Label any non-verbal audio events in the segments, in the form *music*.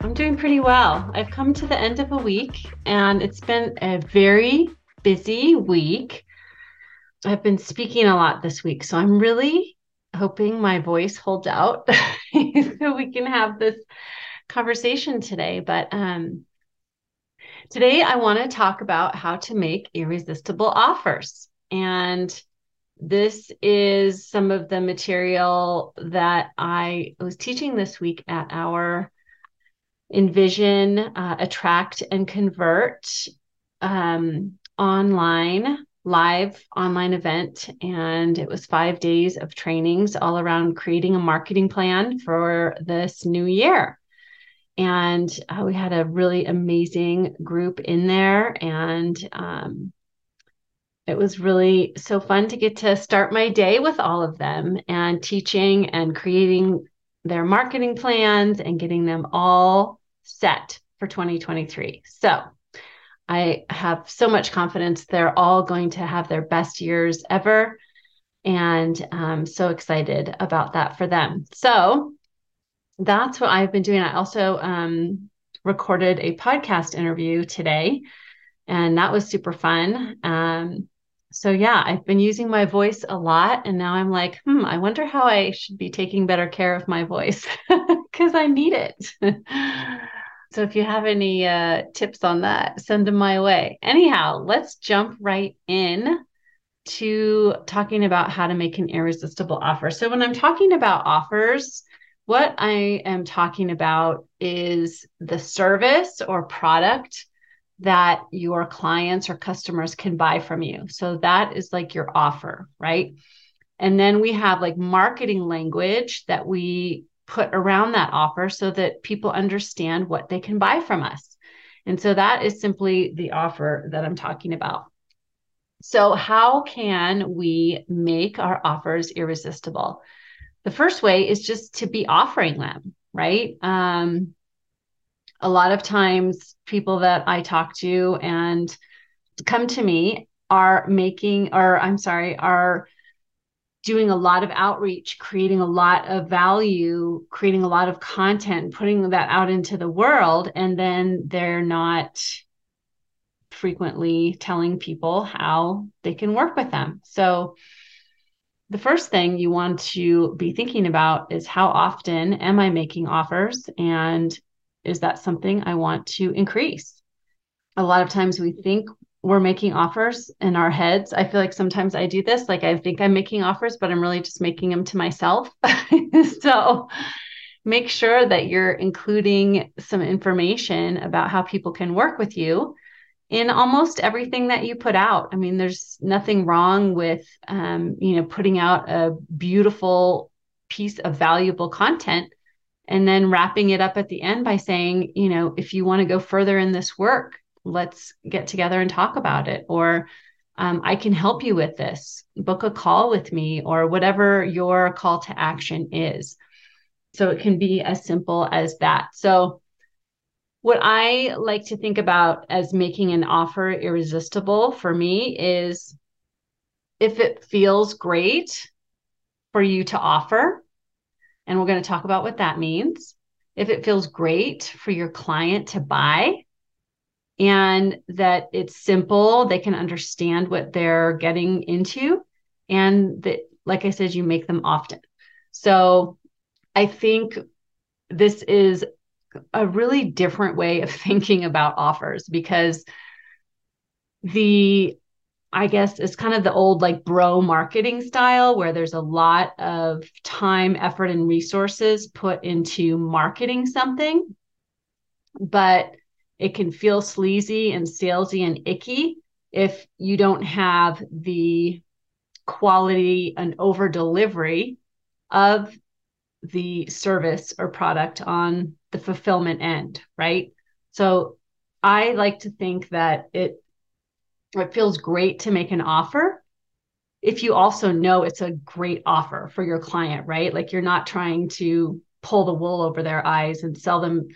I'm doing pretty well. I've come to the end of a week and it's been a very busy week. I've been speaking a lot this week, so I'm really hoping my voice holds out *laughs* so we can have this conversation today. But um, today I want to talk about how to make irresistible offers. And this is some of the material that I was teaching this week at our envision, uh, attract, and convert um, online live online event. And it was five days of trainings all around creating a marketing plan for this new year. And uh, we had a really amazing group in there. And um, it was really so fun to get to start my day with all of them and teaching and creating their marketing plans and getting them all set for 2023. So I have so much confidence they're all going to have their best years ever. And I'm so excited about that for them. So that's what I've been doing. I also um, recorded a podcast interview today, and that was super fun. Um, so yeah, I've been using my voice a lot and now I'm like, hmm, I wonder how I should be taking better care of my voice *laughs* because I need it. *laughs* so if you have any uh, tips on that, send them my way. Anyhow, let's jump right in to talking about how to make an irresistible offer. So when I'm talking about offers, what I am talking about is the service or product that your clients or customers can buy from you. So that is like your offer, right? And then we have like marketing language that we put around that offer so that people understand what they can buy from us. And so that is simply the offer that I'm talking about. So, how can we make our offers irresistible? The first way is just to be offering them, right? Um, a lot of times people that I talk to and come to me are making or I'm sorry, are doing a lot of outreach, creating a lot of value, creating a lot of content, putting that out into the world and then they're not frequently telling people how they can work with them. So the first thing you want to be thinking about is how often am I making offers and is that something I want to increase? A lot of times we think we're making offers in our heads. I feel like sometimes I do this. Like I think I'm making offers, but I'm really just making them to myself. *laughs* so make sure that you're including some information about how people can work with you in almost everything that you put out. I mean, there's nothing wrong with, um, you know, putting out a beautiful piece of valuable content and then wrapping it up at the end by saying, you know, if you want to go further in this work, let's get together and talk about it. Or um, I can help you with this. Book a call with me, or whatever your call to action is. So it can be as simple as that. So, what I like to think about as making an offer irresistible for me is if it feels great for you to offer, and we're going to talk about what that means. If it feels great for your client to buy and that it's simple, they can understand what they're getting into, and that, like I said, you make them often. So I think this is a really different way of *laughs* thinking about offers because the I guess it's kind of the old like bro marketing style where there's a lot of time, effort, and resources put into marketing something, but it can feel sleazy and salesy and icky if you don't have the quality and over delivery of the service or product on the fulfillment end, right? So I like to think that it it feels great to make an offer if you also know it's a great offer for your client, right? Like you're not trying to pull the wool over their eyes and sell them,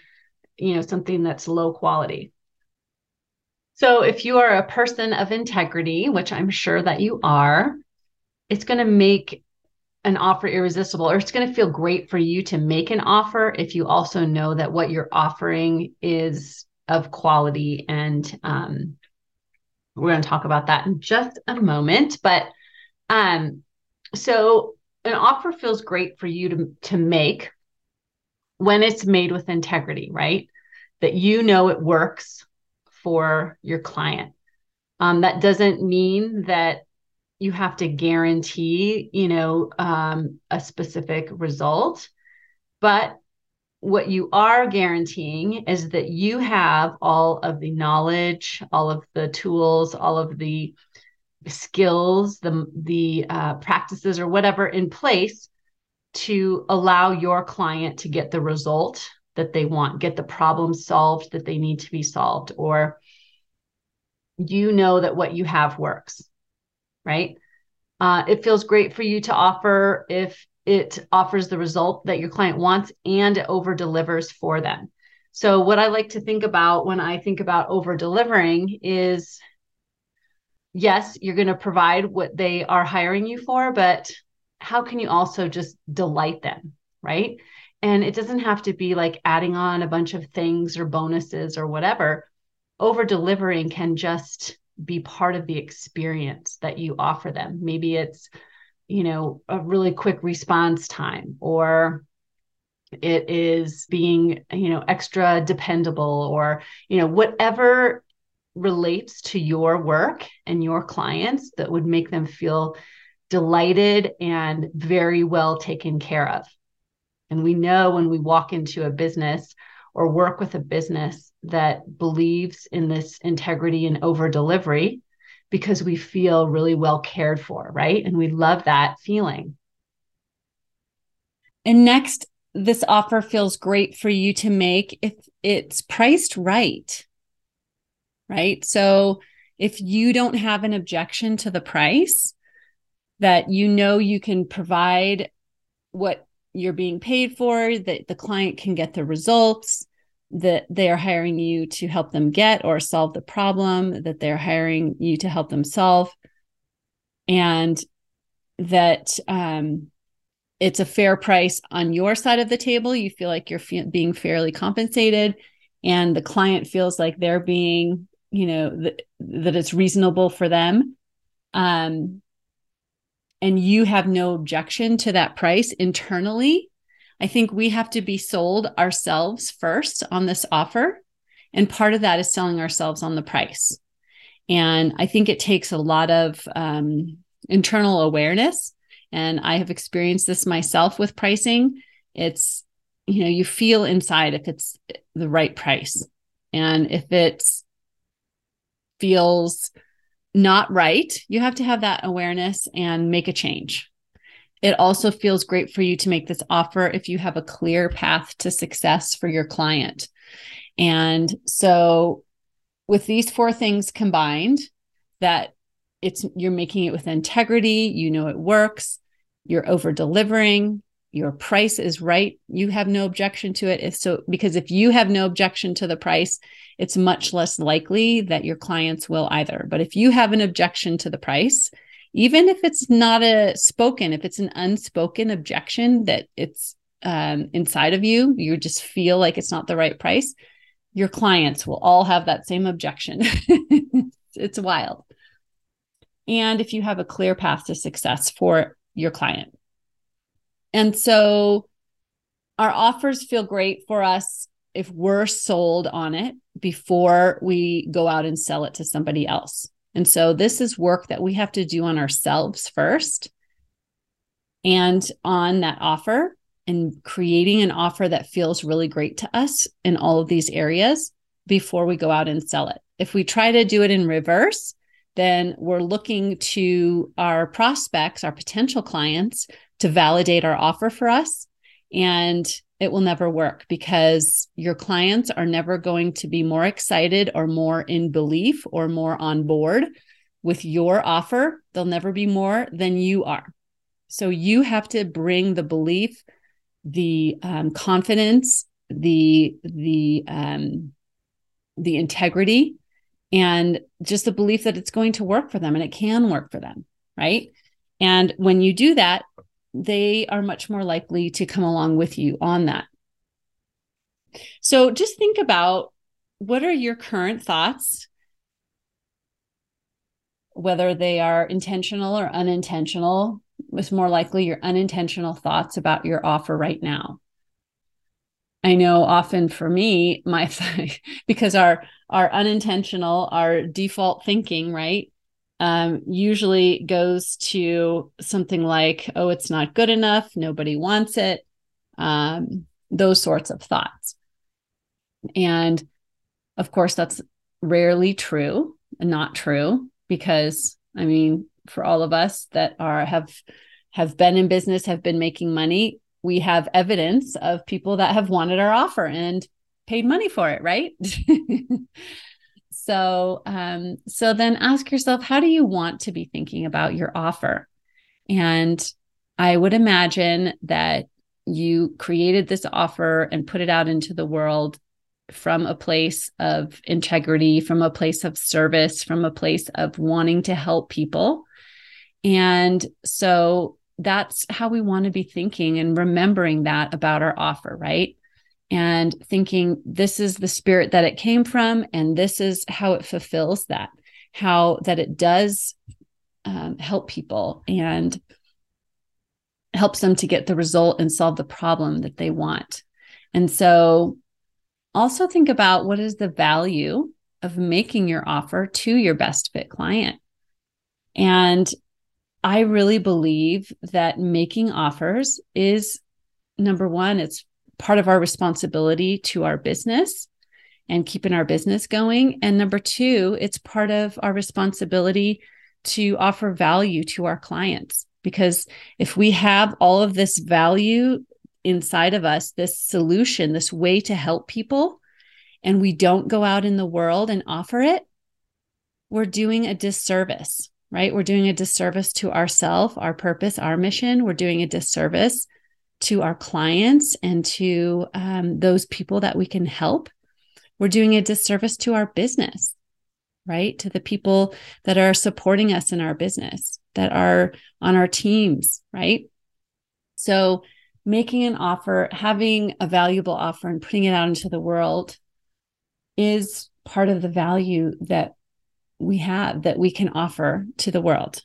you know, something that's low quality. So if you are a person of integrity, which I'm sure that you are, it's going to make an offer irresistible or it's going to feel great for you to make an offer if you also know that what you're offering is of quality and um, we're going to talk about that in just a moment but um, so an offer feels great for you to, to make when it's made with integrity, right? That you know it works for your client. Um, that doesn't mean that you have to guarantee, you know, um, a specific result, but what you are guaranteeing is that you have all of the knowledge, all of the tools, all of the skills, the the uh, practices, or whatever in place to allow your client to get the result that they want, get the problem solved that they need to be solved, or you know that what you have works, right? Uh, it feels great for you to offer if it offers the result that your client wants and it over delivers for them. So, what I like to think about when I think about over delivering is yes, you're going to provide what they are hiring you for, but how can you also just delight them? Right. And it doesn't have to be like adding on a bunch of things or bonuses or whatever. Over delivering can just be part of the experience that you offer them. Maybe it's, you know, a really quick response time or it is being, you know, extra dependable or, you know, whatever relates to your work and your clients that would make them feel delighted and very well taken care of. And we know when we walk into a business or work with a business that believes in this integrity and over delivery because we feel really well cared for, right? And we love that feeling. And next, this offer feels great for you to make if it's priced right right? So if you don't have an objection to the price, that you know you can provide what you're being paid for, that the client can get the results that they are hiring you to help them get or solve the problem that they're hiring you to help them solve, and that um, it's a fair price on your side of the table. You feel like you're fe- being fairly compensated, and the client feels like they're being you know that that it's reasonable for them um and you have no objection to that price internally i think we have to be sold ourselves first on this offer and part of that is selling ourselves on the price and i think it takes a lot of um, internal awareness and i have experienced this myself with pricing it's you know you feel inside if it's the right price and if it feels not right, you have to have that awareness and make a change. It also feels great for you to make this offer if you have a clear path to success for your client. And so, with these four things combined, that it's you're making it with integrity, you know it works, you're over delivering, your price is right, you have no objection to it. If so, because if you have no objection to the price, it's much less likely that your clients will either. But if you have an objection to the price, even if it's not a spoken, if it's an unspoken objection that it's um, inside of you, you just feel like it's not the right price, your clients will all have that same objection. *laughs* it's wild. And if you have a clear path to success for your client. And so our offers feel great for us if we're sold on it before we go out and sell it to somebody else. And so this is work that we have to do on ourselves first and on that offer and creating an offer that feels really great to us in all of these areas before we go out and sell it. If we try to do it in reverse, then we're looking to our prospects, our potential clients, to validate our offer for us. And it will never work because your clients are never going to be more excited or more in belief or more on board with your offer. They'll never be more than you are. So you have to bring the belief, the um, confidence, the the um, the integrity, and just the belief that it's going to work for them and it can work for them, right? And when you do that, they are much more likely to come along with you on that. So just think about what are your current thoughts, whether they are intentional or unintentional. It's more likely your unintentional thoughts about your offer right now. I know often for me, my *laughs* because our our unintentional, our default thinking, right, um, usually goes to something like, "Oh, it's not good enough. Nobody wants it." Um, those sorts of thoughts, and of course, that's rarely true, not true, because I mean, for all of us that are have have been in business, have been making money, we have evidence of people that have wanted our offer and paid money for it, right? *laughs* so, um, so then ask yourself, how do you want to be thinking about your offer? And I would imagine that you created this offer and put it out into the world from a place of integrity, from a place of service, from a place of wanting to help people. And so that's how we want to be thinking and remembering that about our offer, right? And thinking this is the spirit that it came from, and this is how it fulfills that, how that it does um, help people and helps them to get the result and solve the problem that they want. And so also think about what is the value of making your offer to your best fit client. And I really believe that making offers is number one, it's part of our responsibility to our business and keeping our business going. And number two, it's part of our responsibility to offer value to our clients. Because if we have all of this value inside of us, this solution, this way to help people, and we don't go out in the world and offer it, we're doing a disservice right? We're doing a disservice to ourself, our purpose, our mission. We're doing a disservice to our clients and to um, those people that we can help. We're doing a disservice to our business, right? To the people that are supporting us in our business, that are on our teams, right? So, making an offer, having a valuable offer, and putting it out into the world is part of the value that we have that we can offer to the world.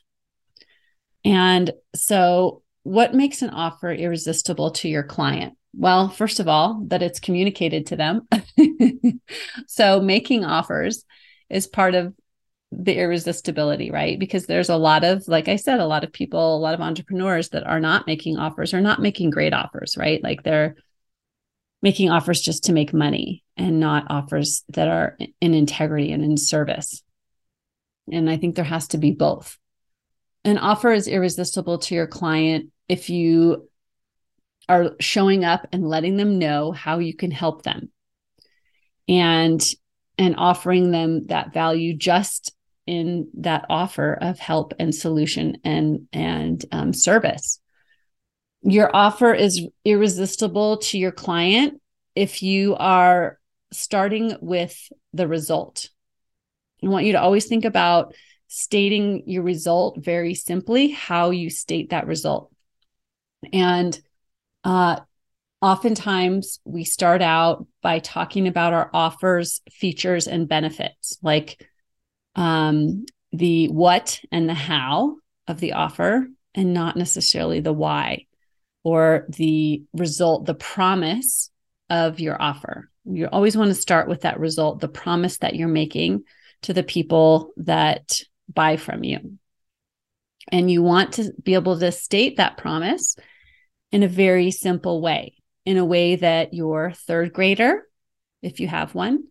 And so, what makes an offer irresistible to your client? Well, first of all, that it's communicated to them. *laughs* so, making offers is part of the irresistibility, right? Because there's a lot of, like I said, a lot of people, a lot of entrepreneurs that are not making offers or not making great offers, right? Like they're making offers just to make money and not offers that are in integrity and in service. And I think there has to be both. An offer is irresistible to your client if you are showing up and letting them know how you can help them and and offering them that value just in that offer of help and solution and and um, service your offer is irresistible to your client if you are starting with the result I want you to always think about stating your result very simply, how you state that result. And uh, oftentimes we start out by talking about our offers, features, and benefits, like um, the what and the how of the offer, and not necessarily the why or the result, the promise of your offer. You always want to start with that result, the promise that you're making to the people that buy from you. And you want to be able to state that promise in a very simple way, in a way that your third grader, if you have one,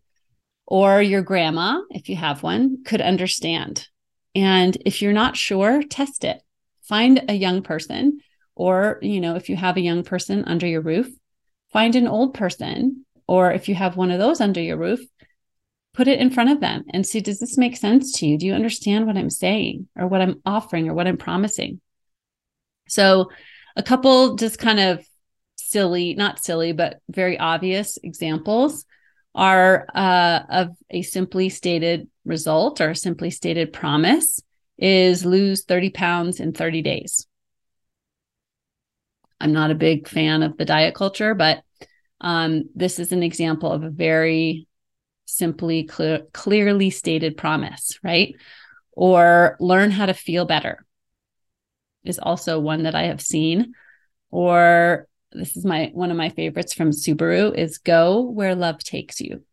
or your grandma, if you have one, could understand. And if you're not sure, test it. Find a young person, or, you know, if you have a young person under your roof, find an old person, or if you have one of those under your roof, put it in front of them and see does this make sense to you? Do you understand what I'm saying or what I'm offering or what I'm promising? So, a couple just kind of silly, not silly, but very obvious examples are uh, of a simply stated result or a simply stated promise is lose 30 pounds in 30 days. I'm not a big fan of the diet culture, but um, this is an example of a very simply clear, clearly stated promise, right? Or learn how to feel better is also one that I have seen. Or this is my one of my favorites from Subaru is go where love takes you.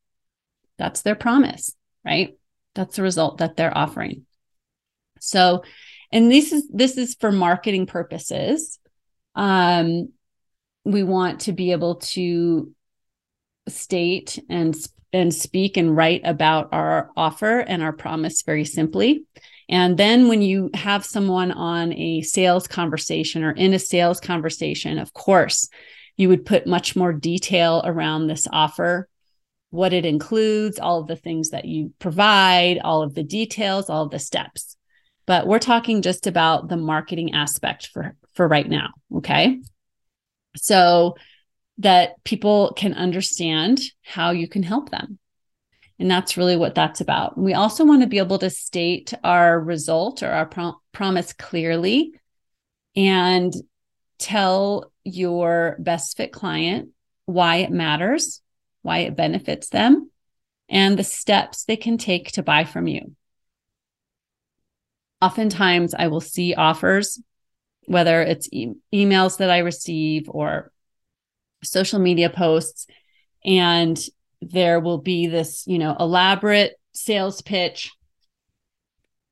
That's their promise, right? That's the result that they're offering. So, and this is this is for marketing purposes. Um, we want to be able to state and and speak and write about our offer and our promise very simply. And then when you have someone on a sales conversation or in a sales conversation, of course, you would put much more detail around this offer, what it includes, all of the things that you provide, all of the details, all of the steps. But we're talking just about the marketing aspect for for right now, okay? So that people can understand how you can help them. And that's really what that's about. We also want to be able to state our result or our pro- promise clearly and tell your best fit client why it matters, why it benefits them, and the steps they can take to buy from you. Oftentimes, I will see offers, whether it's e- emails that I receive or social media posts, and there will be this, you know, elaborate sales pitch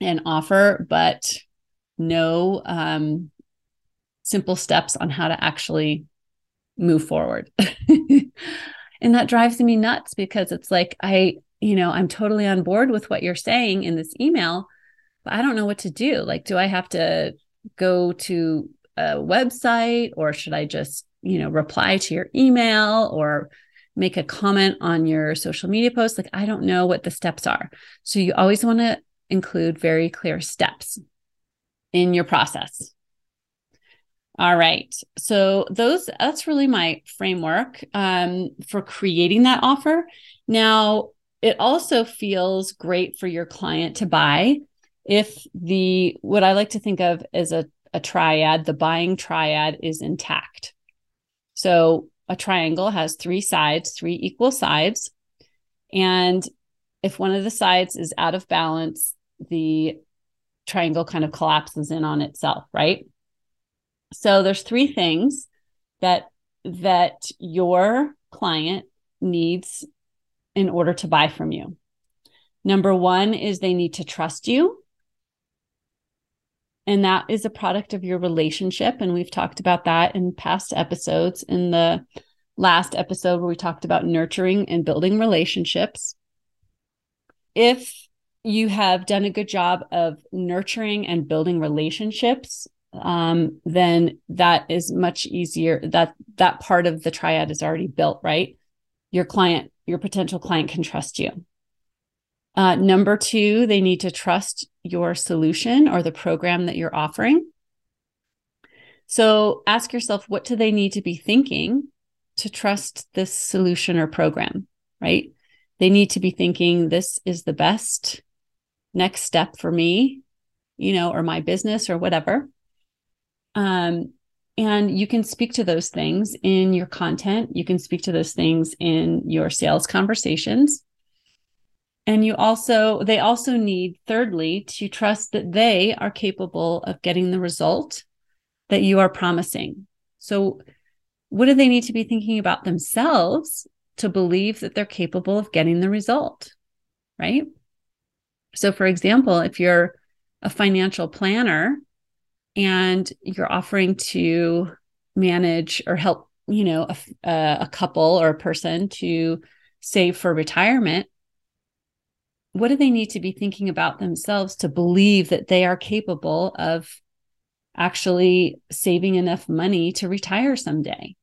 and offer, but no um, simple steps on how to actually move forward. *laughs* and that drives me nuts because it's like, I, you know, I'm totally on board with what you're saying in this email, but I don't know what to do. Like, do I have to go to a website or should I just, you know, reply to your email or make a comment on your social media post. Like, I don't know what the steps are. So you always want to include very clear steps in your process. All right. So those that's really my framework um, for creating that offer. Now, it also feels great for your client to buy if the what I like to think of as a, a triad, the buying triad is intact. So a triangle has three sides, three equal sides. And if one of the sides is out of balance, the triangle kind of collapses in on itself, right? So there's three things that that your client needs in order to buy from you. Number 1 is they need to trust you. And that is a product of your relationship. And we've talked about that in past episodes. In the last episode, where we talked about nurturing and building relationships. If you have done a good job of nurturing and building relationships, um, then that is much easier. That that part of the triad is already built, right? Your client, your potential client can trust you. Uh, number two, they need to trust your solution or the program that you're offering. So ask yourself, what do they need to be thinking to trust this solution or program, right? They need to be thinking, this is the best next step for me, you know, or my business or whatever. Um, and you can speak to those things in your content. You can speak to those things in your sales conversations and you also they also need thirdly to trust that they are capable of getting the result that you are promising. So what do they need to be thinking about themselves to believe that they're capable of getting the result right? So for example if you're a financial planner and you're offering to manage or help you know a, uh, a couple or a person to save for retirement what do they need to be thinking about themselves to believe that they are capable of actually saving enough money to retire someday?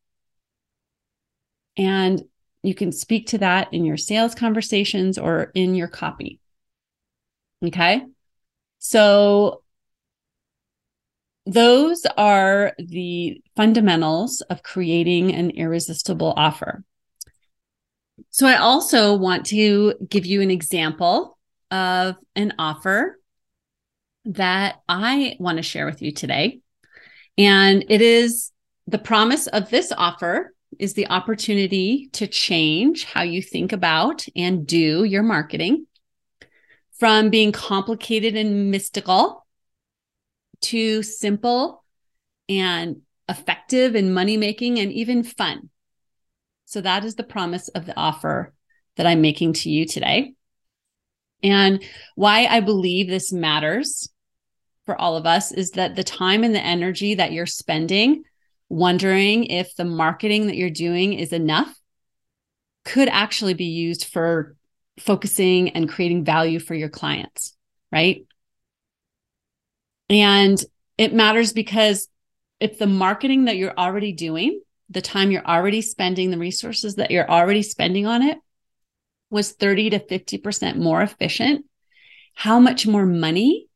And you can speak to that in your sales conversations or in your copy. Okay. So those are the fundamentals of creating an irresistible offer. So, I also want to give you an example of an offer that I want to share with you today. And it is the promise of this offer is the opportunity to change how you think about and do your marketing from being complicated and mystical to simple and effective and money making and even fun. So that is the promise of the offer that I'm making to you today. And why I believe this matters for all of us is that the time and the energy that you're spending wondering if the marketing that you're doing is enough could actually be used for focusing and creating value for your clients, right? And it matters because if the marketing that you're already doing, the time you're already spending, the resources that you're already spending on it was 30 to 50% more efficient, how much more money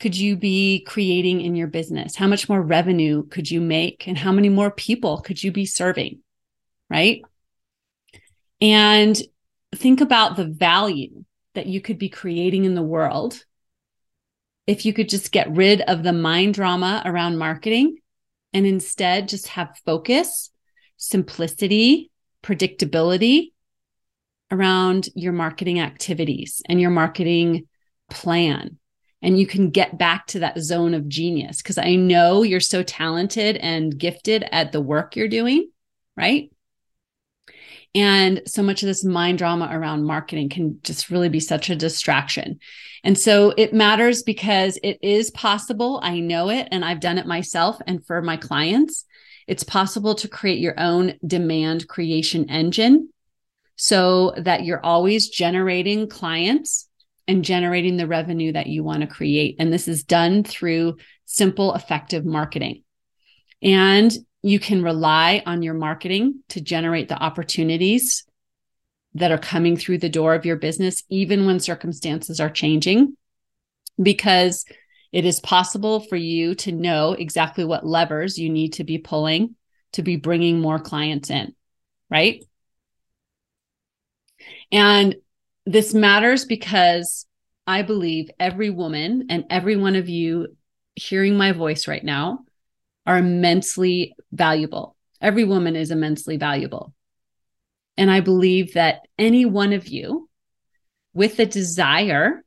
could you be creating in your business? How much more revenue could you make? And how many more people could you be serving? Right. And think about the value that you could be creating in the world if you could just get rid of the mind drama around marketing and instead just have focus, simplicity, predictability around your marketing activities and your marketing plan. And you can get back to that zone of genius because I know you're so talented and gifted at the work you're doing, right? And so much of this mind drama around marketing can just really be such a distraction. And so it matters because it is possible. I know it, and I've done it myself and for my clients. It's possible to create your own demand creation engine so that you're always generating clients and generating the revenue that you want to create. And this is done through simple, effective marketing. And you can rely on your marketing to generate the opportunities that are coming through the door of your business, even when circumstances are changing, because it is possible for you to know exactly what levers you need to be pulling to be bringing more clients in, right? And this matters because I believe every woman and every one of you hearing my voice right now are immensely valuable. Every woman is immensely valuable. And I believe that any one of you with a desire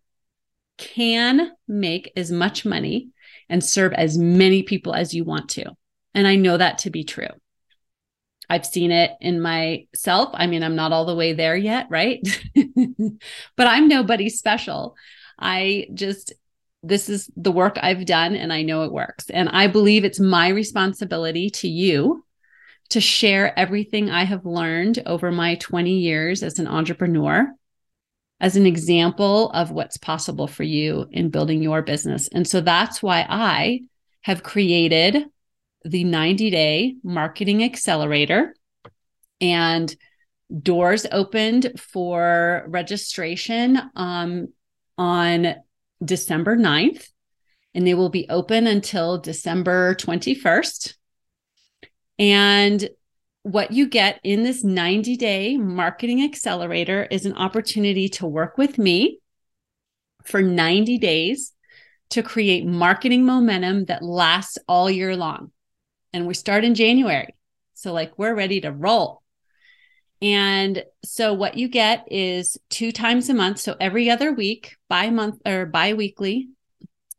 can make as much money and serve as many people as you want to. And I know that to be true. I've seen it in myself. I mean, I'm not all the way there yet, right? *laughs* but I'm nobody special. I just this is the work I've done and I know it works. And I believe it's my responsibility to you to share everything I have learned over my 20 years as an entrepreneur as an example of what's possible for you in building your business. And so that's why I have created the 90 day marketing accelerator and doors opened for registration um, on December 9th, and they will be open until December 21st. And what you get in this 90 day marketing accelerator is an opportunity to work with me for 90 days to create marketing momentum that lasts all year long. And we start in January. So, like, we're ready to roll. And so what you get is two times a month. So every other week, bi month or bi weekly.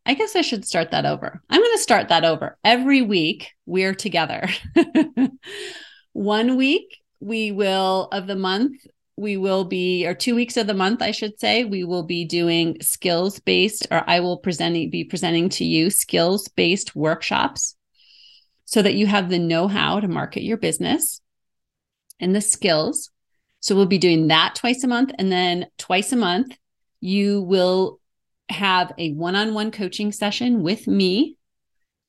I guess I should start that over. I'm going to start that over. Every week we're together. *laughs* One week we will of the month, we will be, or two weeks of the month, I should say, we will be doing skills based, or I will presenting be presenting to you skills based workshops so that you have the know how to market your business and the skills. So we'll be doing that twice a month. And then twice a month, you will have a one on one coaching session with me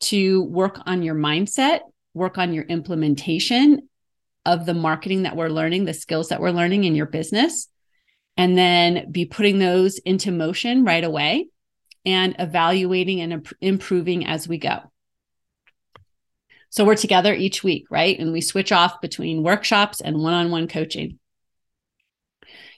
to work on your mindset, work on your implementation, of the marketing that we're learning, the skills that we're learning in your business, and then be putting those into motion right away and evaluating and improving as we go. So we're together each week, right? And we switch off between workshops and one on one coaching.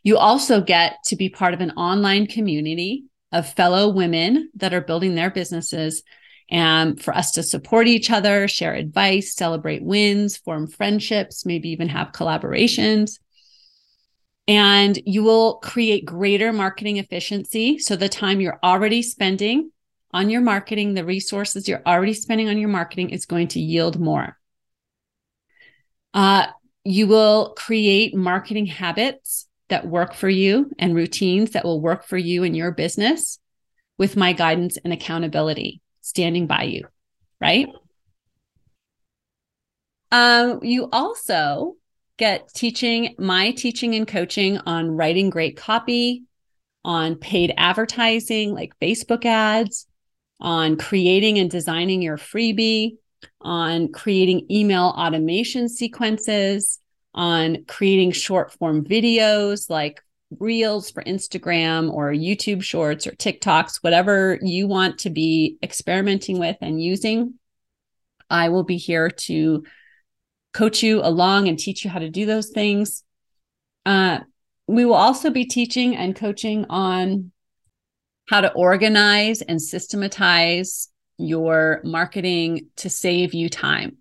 You also get to be part of an online community of fellow women that are building their businesses and for us to support each other, share advice, celebrate wins, form friendships, maybe even have collaborations. And you will create greater marketing efficiency. So the time you're already spending on your marketing, the resources you're already spending on your marketing is going to yield more. Uh, you will create marketing habits that work for you and routines that will work for you in your business with my guidance and accountability standing by you, right? Um, you also get teaching, my teaching and coaching on writing great copy, on paid advertising like Facebook ads, on creating and designing your freebie, on creating email automation sequences, on creating short form videos like reels for Instagram or YouTube shorts or TikToks, whatever you want to be experimenting with and using. I will be here to coach you along and teach you how to do those things. Uh, we will also be teaching and coaching on how to organize and systematize your marketing to save you time.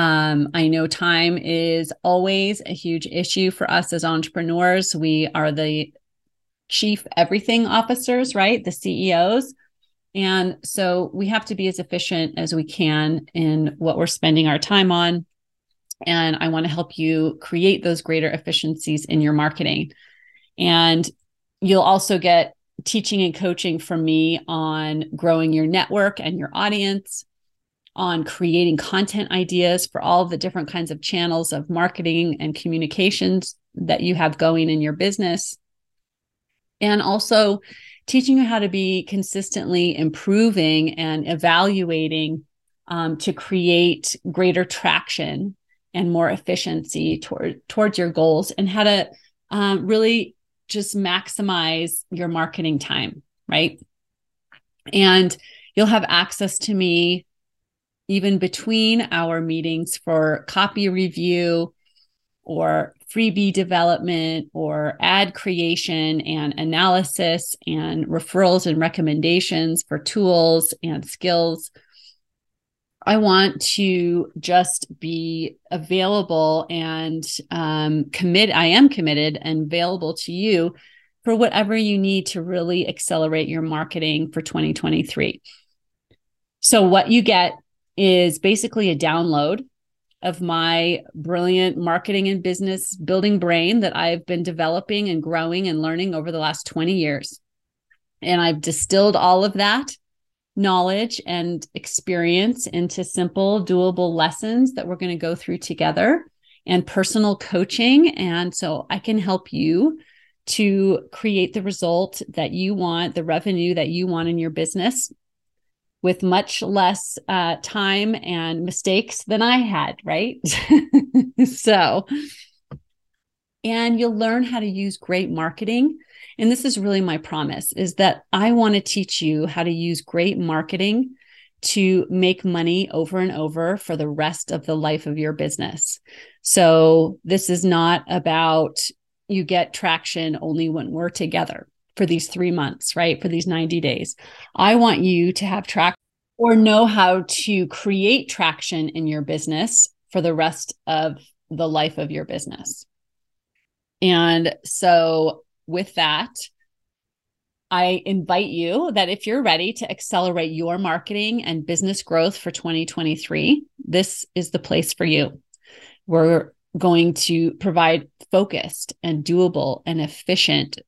Um, I know time is always a huge issue for us as entrepreneurs. We are the chief everything officers, right? The CEOs. And so we have to be as efficient as we can in what we're spending our time on. And I want to help you create those greater efficiencies in your marketing. And you'll also get teaching and coaching from me on growing your network and your audience, on creating content ideas for all the different kinds of channels of marketing and communications that you have going in your business. And also teaching you how to be consistently improving and evaluating um, to create greater traction and more efficiency toward towards your goals and how to um, really just maximize your marketing time right and you'll have access to me even between our meetings for copy review or freebie development or ad creation and analysis and referrals and recommendations for tools and skills. I want to just be available and um, commit. I am committed and available to you for whatever you need to really accelerate your marketing for 2023. So, what you get is basically a download of my brilliant marketing and business building brain that I've been developing and growing and learning over the last 20 years. And I've distilled all of that knowledge and experience into simple, doable lessons that we're going to go through together and personal coaching. And so I can help you to create the result that you want, the revenue that you want in your business with much less uh, time and mistakes than I had, right? *laughs* so, and you'll learn how to use great marketing. And this is really my promise is that I want to teach you how to use great marketing to make money over and over for the rest of the life of your business. So, this is not about you get traction only when we're together for these three months, right? For these 90 days. I want you to have track or know how to create traction in your business for the rest of the life of your business. And so, with that, I invite you that if you're ready to accelerate your marketing and business growth for 2023, this is the place for you. We're going to provide focused and doable and efficient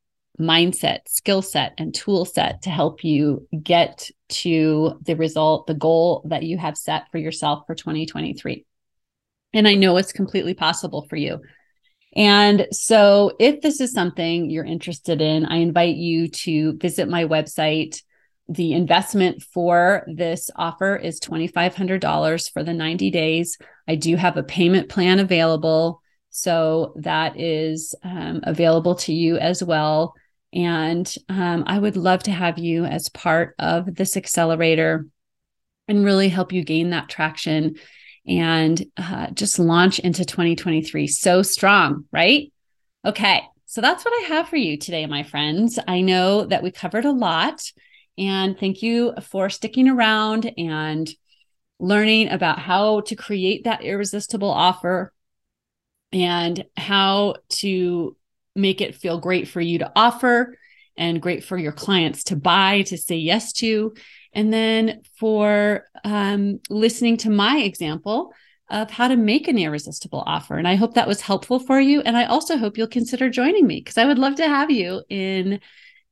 mindset, skill set, and tool set to help you get to the result, the goal that you have set for yourself for 2023. And I know it's completely possible for you. And so, if this is something you're interested in, I invite you to visit my website. The investment for this offer is $2,500 for the 90 days. I do have a payment plan available So that is um, available to you as well. And um, I would love to have you as part of this accelerator and really help you gain that traction and uh, just launch into 2023 so strong, right? Okay. So that's what I have for you today, my friends. I know that we covered a lot. And thank you for sticking around and learning about how to create that irresistible offer and how to make it feel great for you to offer and great for your clients to buy, to say yes to. And then for um, listening to my example of how to make an irresistible offer. And I hope that was helpful for you. And I also hope you'll consider joining me because I would love to have you in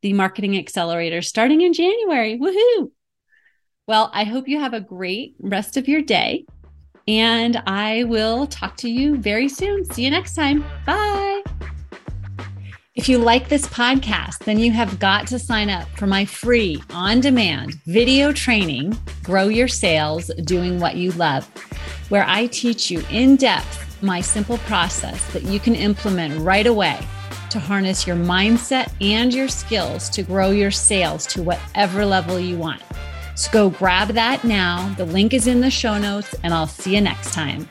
the Marketing Accelerator starting in January. Woohoo! Well, I hope you have a great rest of your day. And I will talk to you very soon. See you next time. Bye. If you like this podcast, then you have got to sign up for my free on demand video training, Grow Your Sales Doing What You Love, where I teach you in depth my simple process that you can implement right away to harness your mindset and your skills to grow your sales to whatever level you want. So go grab that now. The link is in the show notes, and I'll see you next time.